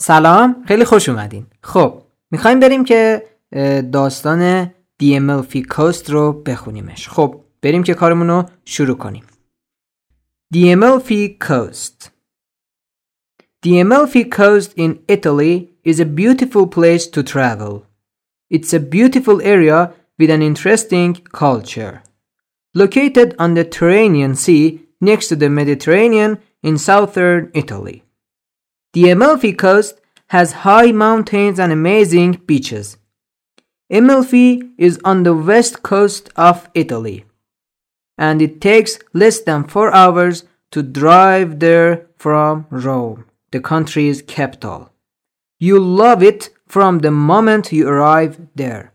سلام خیلی خوش اومدین خب می‌خوایم بریم که داستان دی کوست رو بخونیمش خب بریم که کارمون رو شروع کنیم The Amalfi Coast The Amalfi Coast in Italy is a beautiful place to travel. It's a beautiful area with an interesting culture. Located on the Tyrrhenian Sea next to the Mediterranean in southern Italy. The Amalfi Coast has high mountains and amazing beaches. Amalfi is on the west coast of Italy and it takes less than four hours to drive there from Rome, the country's capital. You'll love it from the moment you arrive there.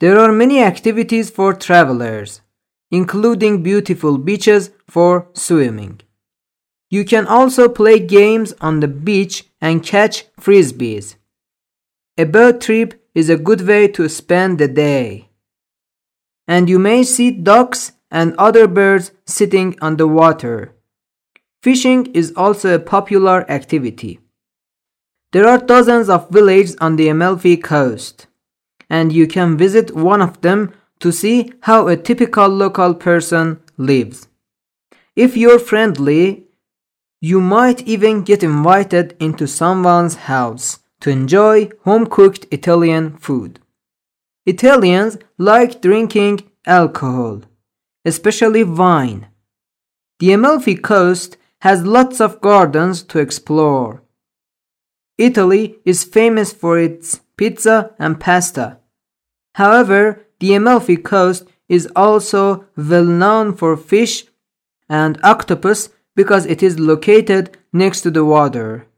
There are many activities for travelers, including beautiful beaches for swimming. You can also play games on the beach and catch frisbees. A boat trip is a good way to spend the day and you may see ducks and other birds sitting on the water. Fishing is also a popular activity. There are dozens of villages on the Amalfi coast, and you can visit one of them to see how a typical local person lives. If you're friendly, you might even get invited into someone's house to enjoy home cooked Italian food. Italians like drinking alcohol, especially wine. The Amalfi Coast has lots of gardens to explore. Italy is famous for its pizza and pasta. However, the Amalfi Coast is also well known for fish and octopus because it is located next to the water.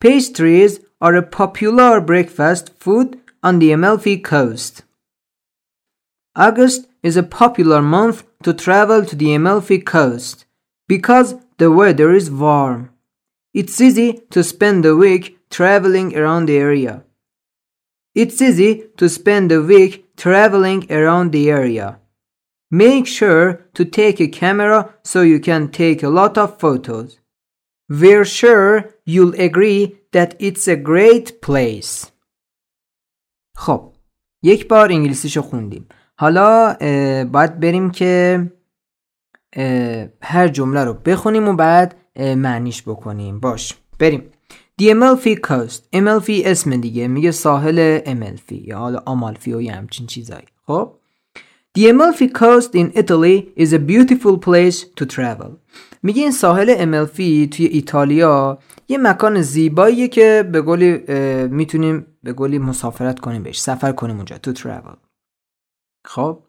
Pastries are a popular breakfast food on the Amalfi Coast. August is a popular month to travel to the Amalfi Coast because the weather is warm. It's easy to spend the week traveling around the area. It's easy to spend the week traveling around the area. Make sure to take a camera so you can take a lot of photos. We're sure you'll agree that it's a great place. خب یک بار انگلیسیشو خوندیم. حالا باید بریم که هر جمله رو بخونیم و بعد معنیش بکنیم. باش بریم. The Amalfi Coast. Amalfi اسم دیگه میگه ساحل املفی یا حالا آمالفی و یه همچین چیزایی. خب؟ The Amalfi Coast in Italy is a beautiful place to travel. میگه این ساحل املفی توی ایتالیا یه مکان زیباییه که به گلی می‌تونیم به گلی مسافرت کنیم بهش سفر کنیم اونجا تو travel. خب؟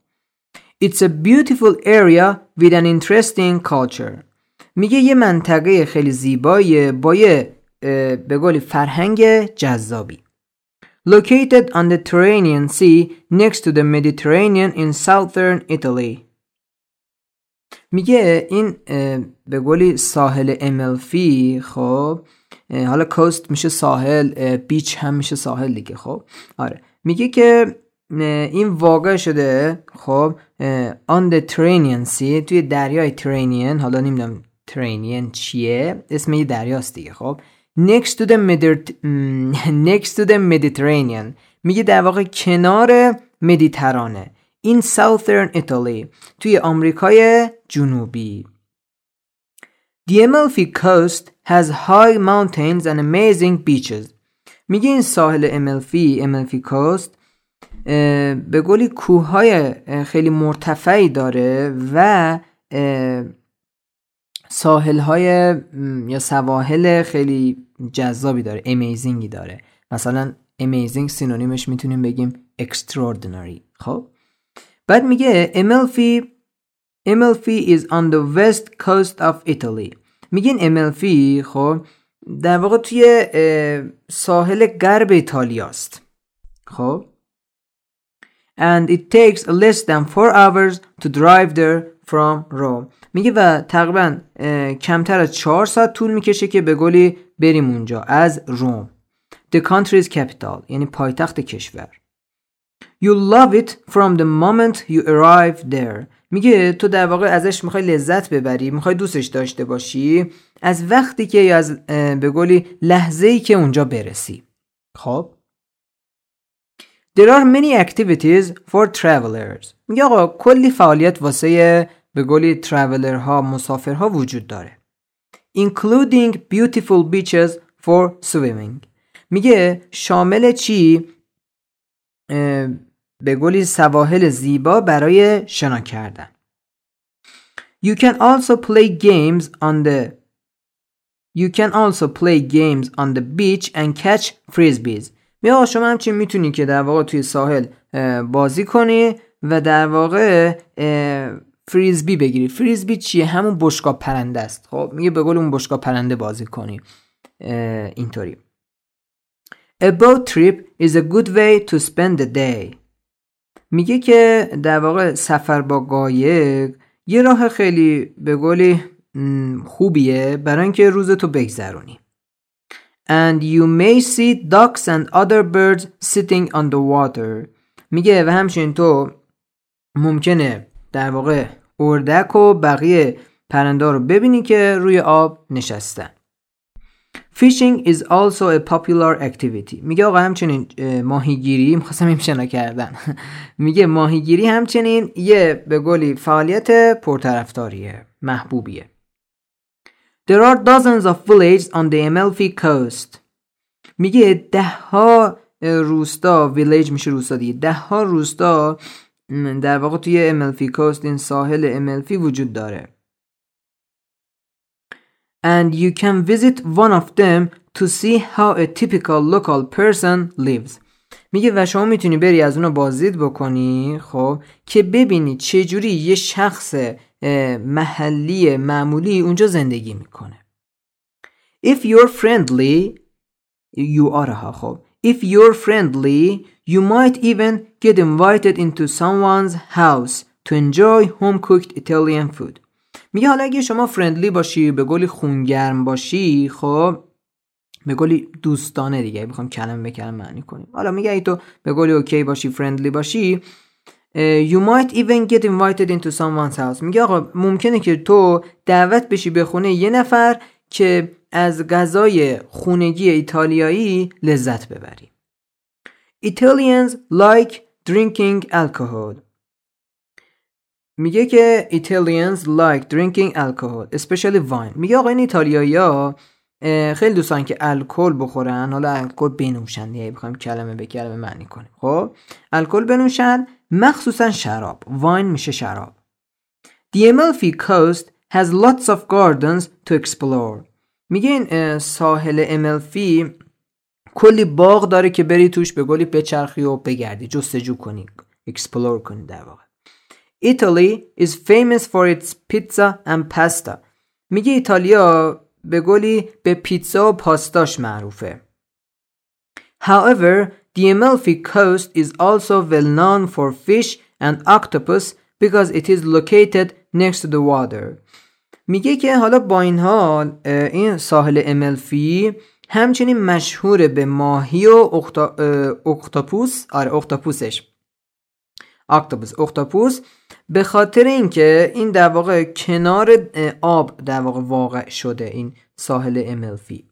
It's a beautiful area with an interesting culture. میگه یه منطقه خیلی زیبایی با یه به قول فرهنگ جذابی. Located on the Tyrrhenian Sea next to the Mediterranean in southern Italy. میگه این به قولی ساحل املفی خب حالا کوست میشه ساحل بیچ هم میشه ساحل دیگه خب. آره. میگه که این واقع شده خب on the Tyrrhenian Sea توی دریای ترینین حالا نمی‌دونم ترینین چیه اسم یه دریاست دیگه خب. Next to the, next to the Mediterranean میگه در واقع کنار مدیترانه in southern Italy توی آمریکای جنوبی The Amalfi Coast has high mountains and amazing beaches میگه این ساحل املفی املفی کوست به گلی کوههای خیلی مرتفعی داره و ساحل های یا سواحل خیلی جذابی داره امیزینگی داره. مثلا امیزینگ سینونیمش می‌تونیم بگیم extraordinary خب؟ بعد میگه املفی املفی is on the west coast of Italy. میگین املفی خب در واقع توی ساحل غرب ایتالیاست. خب؟ And it takes less than 4 hours to drive there from Rome. میگه و تقریبا کمتر از 4 ساعت طول می‌کشه که به گلی بریم اونجا از روم. The country's capital یعنی پایتخت کشور. You love it from the moment you arrive there. میگه تو در واقع ازش می‌خوای لذت ببری می‌خوای دوستش داشته باشی از وقتی که یا از به گلی لحظه ای که اونجا برسی. خب؟ There are many activities for travelers. میگه آقا کلی فعالیت واسه به گلی ترافلر ها مسافر ها وجود داره. Including beautiful beaches for swimming. میگه شامل چی؟ به گلی سواحل زیبا برای شنا کردن. You can also play games on the You can also play games on the beach and catch frisbees. می شما همچین می‌تونی که در واقع توی ساحل بازی کنی و در واقع فریزبی بگیری. فریزبی چیه؟ همون بشقاب پرنده است. خب میگه به قول اون بشقاب پرنده بازی کنی. اینطوری. A boat trip is a good way to spend the day. میگه که در واقع سفر با قایق یه راه خیلی به قولی خوبیه برای اینکه روزتو بگذرونی. And you may see ducks and other birds sitting on the water. میگه و همچنین تو ممکنه در واقع اردک و بقیه پرنده رو ببینی که روی آب نشستن. Fishing is also a popular activity. میگه آقا همچنین ماهیگیری می‌خواستم این شنا کردن. میگه ماهیگیری همچنین یه به گلی فعالیت پرطرفداریه محبوبیه. There are dozens of villages on the Amalfi coast. میگه ده ها روستا ویلیج میشه روستا دیگه. ده ها روستا در واقع توی املفی کوست این ساحل املفی وجود داره. And you can visit one of them to see how a typical local person lives. میگه و شما می‌تونی بری از اونو بازدید بکنی خب که ببینی چجوری یه شخص محلی معمولی اونجا زندگی می‌کنه. If you're friendly you are ها خب. If you're friendly you might even get invited into someone's house to enjoy home cooked Italian food. میگه حالا اگه شما فرندلی باشی به گلی خونگرم باشی خب به گلی دوستانه دیگه بخوام کلمه به کلمه معنی کنیم. حالا میگه ای تو به گلی اوکی باشی فرندلی باشی You might even get invited into someone's house. میگه آقا ممکنه که تو دعوت بشی به خونه یه نفر که از غذای خونگی ایتالیایی لذت ببری. Italians like drinking alcohol. میگه که Italians like drinking alcohol especially wine. میگه آقا این ایتالیایی ها خیلی دوستان که الکل بخورن. حالا الکل بنوشن. یه بخوایم کلمه به کلمه معنی کنیم. خب؟ الکل بنوشن. مخصوصا شراب. wine میشه شراب. The Amalfi Coast has lots of gardens to explore. میگه این ساحل آمالفی کلی باغ داره که بری توش به گلی بچرخی و بگردی جستجو کنی explore کنی در واقع. Italy is famous for its pizza and pasta. میگه ایتالیا به گلی به پیتزا و پاستاش معروفه. However, the Amalfi Coast is also well known for fish and octopus because it is located next to the water. میگه که حالا با این حال این ساحل امالفی همچنین مشهور به ماهی و اختاپوس آره اختاپوسش. اکتوپوس. اختاپوس به خاطر اینکه این در واقع کنار آب در واقع واقع شده این ساحل املفی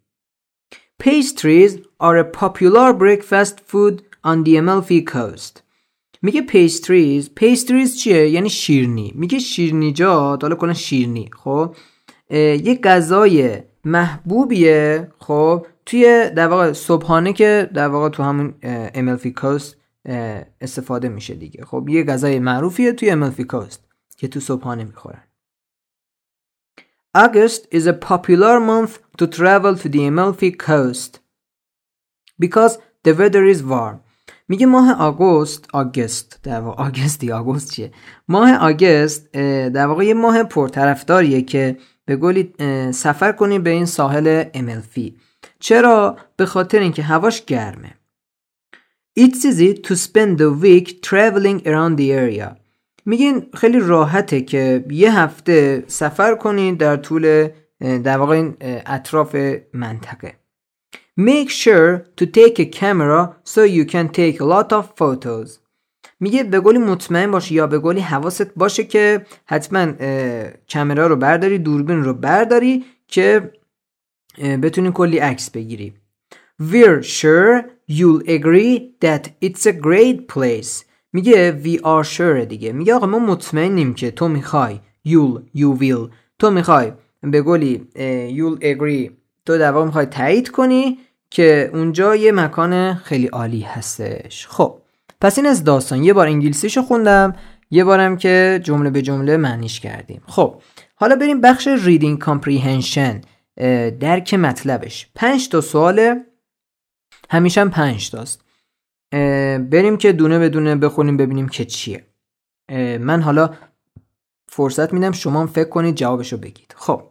Pastries are a popular breakfast food on the Amalfi coast. میگه pastries pastries چیه؟ یعنی شیرنی. میگه شیرنیجات حالا کلا شیرنی. خب؟ یه غذای محبوبیه. خب توی در واقع صبحانه که در واقع تو همون املفی کوست استفاده میشه دیگه. خب یه غذای معروفیه توی املفی کوست که تو صبحانه می‌خورن. August is a popular month to travel to the Amalfi coast because the weather is warm. میگه ماه آگوست آگست در واقع آگستی آگوست چیه؟ ماه آگست در واقع یه ماه پرطرفداریه که به گلی سفر کنی به این ساحل املفی چرا به خاطر اینکه هواش گرمه It's easy to spend the week traveling around the area. میگین خیلی راحته که یه هفته سفر کنید در طول در واقع این اطراف منطقه. Make sure to take a camera so you can take a lot of photos. میگه به گلی مطمئن باش یا به گلی حواست باشه که حتما کامرا رو برداری دوربین رو برداری که بتونی کلی عکس بگیری. We're sure you'll agree that it's a great place. میگه we are sure دیگه. میگه آقا ما مطمئنیم که تو می‌خوای you'll you will. تو می‌خوای به گلی you'll agree. تو در واقع می‌خوای تایید کنی که اونجا یه مکان خیلی عالی هستش. خب. پس این از داستان یه بار انگلیسیشو خوندم یه بارم که جمله به جمله معنیش کردیم خب حالا بریم بخش reading comprehension درک مطلبش پنج تا سوال همیشه هم پنج تاست بریم که دونه به دونه بخونیم ببینیم که چیه من حالا فرصت میدم شما فکر کنید جوابشو بگید خب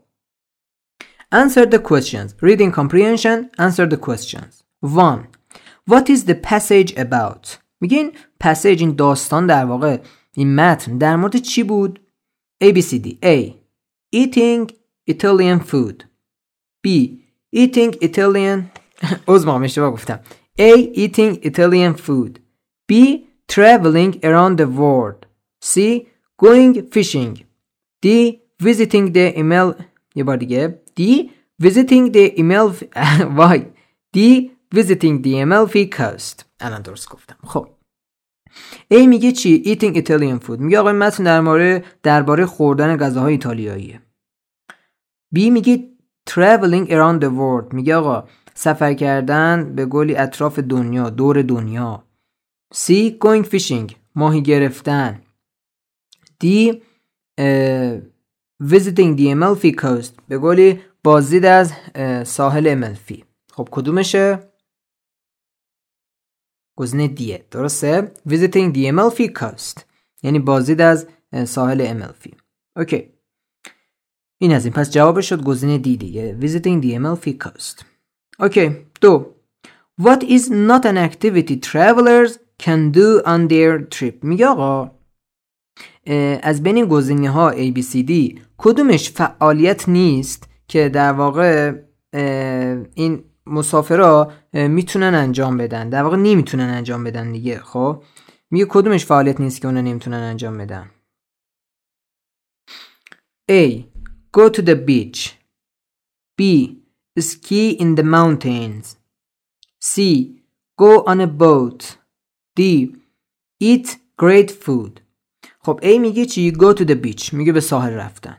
Answer the questions. Reading comprehension. Answer the questions. 1. What is the passage about? میگه این passage این داستان در واقع این متن در مورد چی بود؟ A B C D A. Eating Italian food. B. Eating Italian عذر اشتباه گفتم A. Eating Italian food B. Traveling around the world C. Going fishing D. Visiting the email یه بار دیگه D. Visiting the email وای D. Visiting the Amalfi Coast الان درست گفتم خب A میگه چی؟ Eating Italian food میگه آقای متن درباره درباره خوردن غذاهای ایتالیاییه B میگه Traveling around the world میگه آقا سفر کردن به گلی اطراف دنیا دور دنیا C. Going fishing ماهی گرفتن D. visiting the Amalfi coast به گلی بازدید از ساحل املفی خب کدومشه؟ گزینه دیه درسته؟ visiting the Amalfi coast یعنی بازدید از ساحل املفی اوکی این از این. پس جوابش شد گزینه دی دیگه. Visiting the Amalfi coast اوکی دو. What is not an activity travelers can do on their trip? میگه آقا از بین گزینه ها A, B, C, D کدومش فعالیت نیست که در واقع این مسافرها می‌تونن انجام بدن در واقع نمی‌تونن انجام بدن دیگه خب میگه کدومش فعالیت نیست که اونا نمی‌تونن انجام بدن A. Go to the beach B. ski in the mountains C. Go on a boat D. Eat great food خب A میگه چی؟ Go to the beach میگه به ساحل رفتن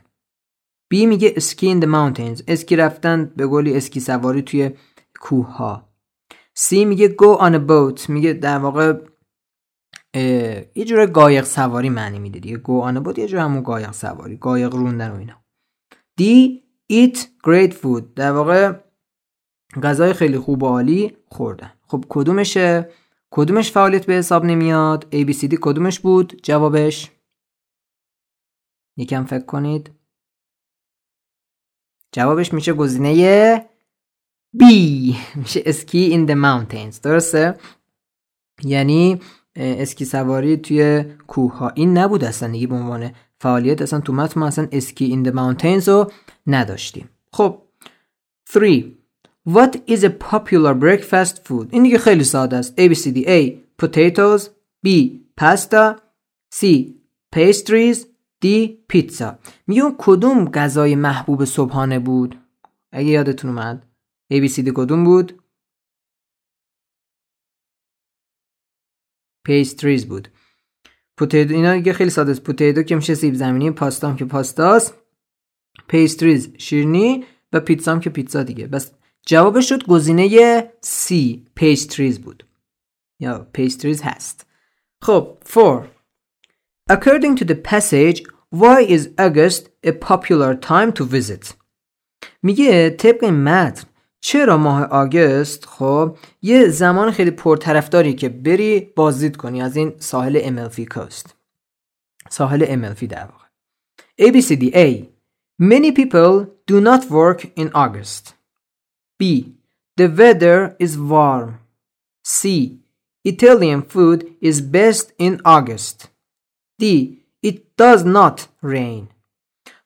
B میگه ski in the mountains اسکی رفتن به قولی اسکی سواری توی کوه ها C میگه go on a boat میگه در واقع یه جور قایق سواری معنی میده دیگه. go on a boat یه جور همون قایق سواری قایق روندن و اینا. D eat great food در واقع غذای خیلی خوب و عالی خوردن. خب کدومشه؟ کدومش فعالیت به حساب نمیاد؟ ABCD کدومش بود؟ جوابش؟ یکم فکر کنید. جوابش میشه گزینه B. میشه اسکی in the mountains. درسته؟ یعنی اسکی سواری توی کوه ها این نبود اصلا دیگه به عنوان فعالیت. اصلا تو متن ما اصلا اسکی in the mountains رو نداشتیم. خب 3 What is a popular breakfast food? این دیگه خیلی ساده است. A B C D A. Potatoes. B pasta. C pastries. D pizza. میگه اون کدوم غذای محبوب صبحانه بود؟ اگه یادتون اومد. A B C D کدوم بود؟ pastries بود. potato اینا دیگه خیلی ساده است. potato که میشه سیب زمینی پاستا هم که پاستاست. pastries شیرینی و پیتزا که پیتزا دیگه. پس جوابش شد گزینه C pastries بود. یا پیستریز هست. خب 4 According to the passage why is August a popular time to visit? میگه طبق متن چرا ماه آگست خب یه زمان خیلی پرطرفداری که بری بازدید کنی از این ساحل املفی کوست ساحل املفی در واقع A Many people do not work in August B The weather is warm C Italian food is best in August D It does not rain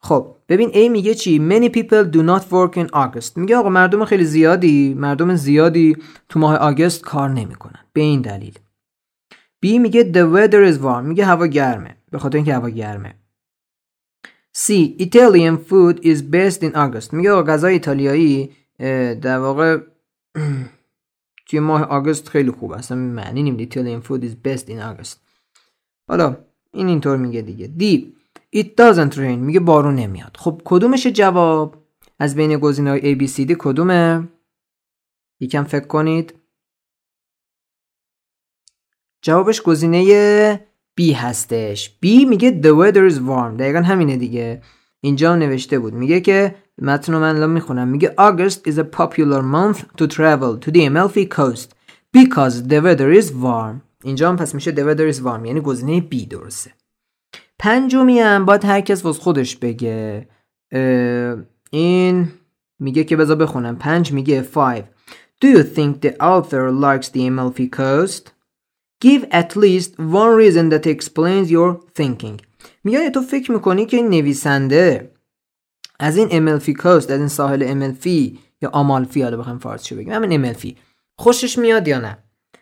خب ببین A میگه چی؟ Many people do not work in August. میگه آقا مردم خیلی زیادی مردم زیادی تو ماه آگست کار نمی‌کنن. به این دلیل. B میگه the weather is warm. میگه هوا گرمه. به خاطر اینکه هوا گرمه. C Italian food is best in August. میگه غذای ایتالیایی در واقع توی ماه آگوست خیلی خوب اصلا معنی نمیده. Italian food is best in August. حالا این اینطور میگه دیگه. دی It doesn't rain. میگه بارون نمیاد. خب کدومش جواب؟ از بین گزینه های A, B, C, D کدومه؟ یکم فکر کنید. جوابش گزینه B هستش. B میگه the weather is warm. دقیقا همینه دیگه. اینجا نوشته بود. میگه که متن من الان می‌خونم. میگه August is a popular month to travel to the Amalfi coast because the weather is warm. اینجا هم پس میشه the weather is warm. یعنی گزینه B درسته. پنجمی هم باید هر کس واس خودش بگه. این میگه که بذار بخونم. پنج میگه 5 Do you think the author likes the Amalfi coast? Give at least one reason that explains your thinking. میگه تو فکر می‌کنی که این نویسنده از این املفی کوست از این ساحل املفی یا آمالفی حالا بخوایم فارسی بگیم همین املفی خوشش میاد یا نه؟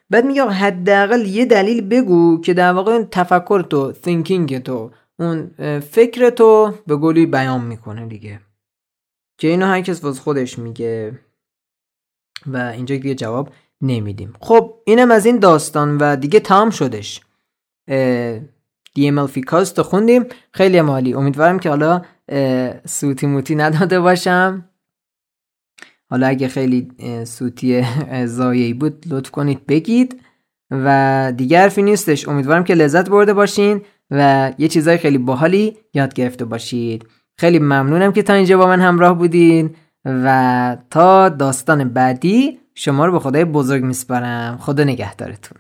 بعد میگه حداقل یه دلیل بگو که در واقع تفکر تو thinking تو اون فکر تو به گلی بیان می‌کنه دیگه. که اینو هر کس واس خودش میگه و اینجا دیگه جواب نمیدیم. خب اینم از این داستان و دیگه تمام شدش. DML کاست خوندیم. خیلی مالی امیدوارم که حالا سوتی موتی نداده باشم. حالا اگه خیلی سوتی زایهی بود لطف کنید بگید. و دیگه حرفی نیستش. امیدوارم که لذت برده باشین و یه چیزای خیلی باحالی یاد گرفته باشید. خیلی ممنونم که تا اینجا با من همراه بودین. و تا داستان بعدی شما رو به خدای بزرگ میسپارم. خدا نگهدارتون.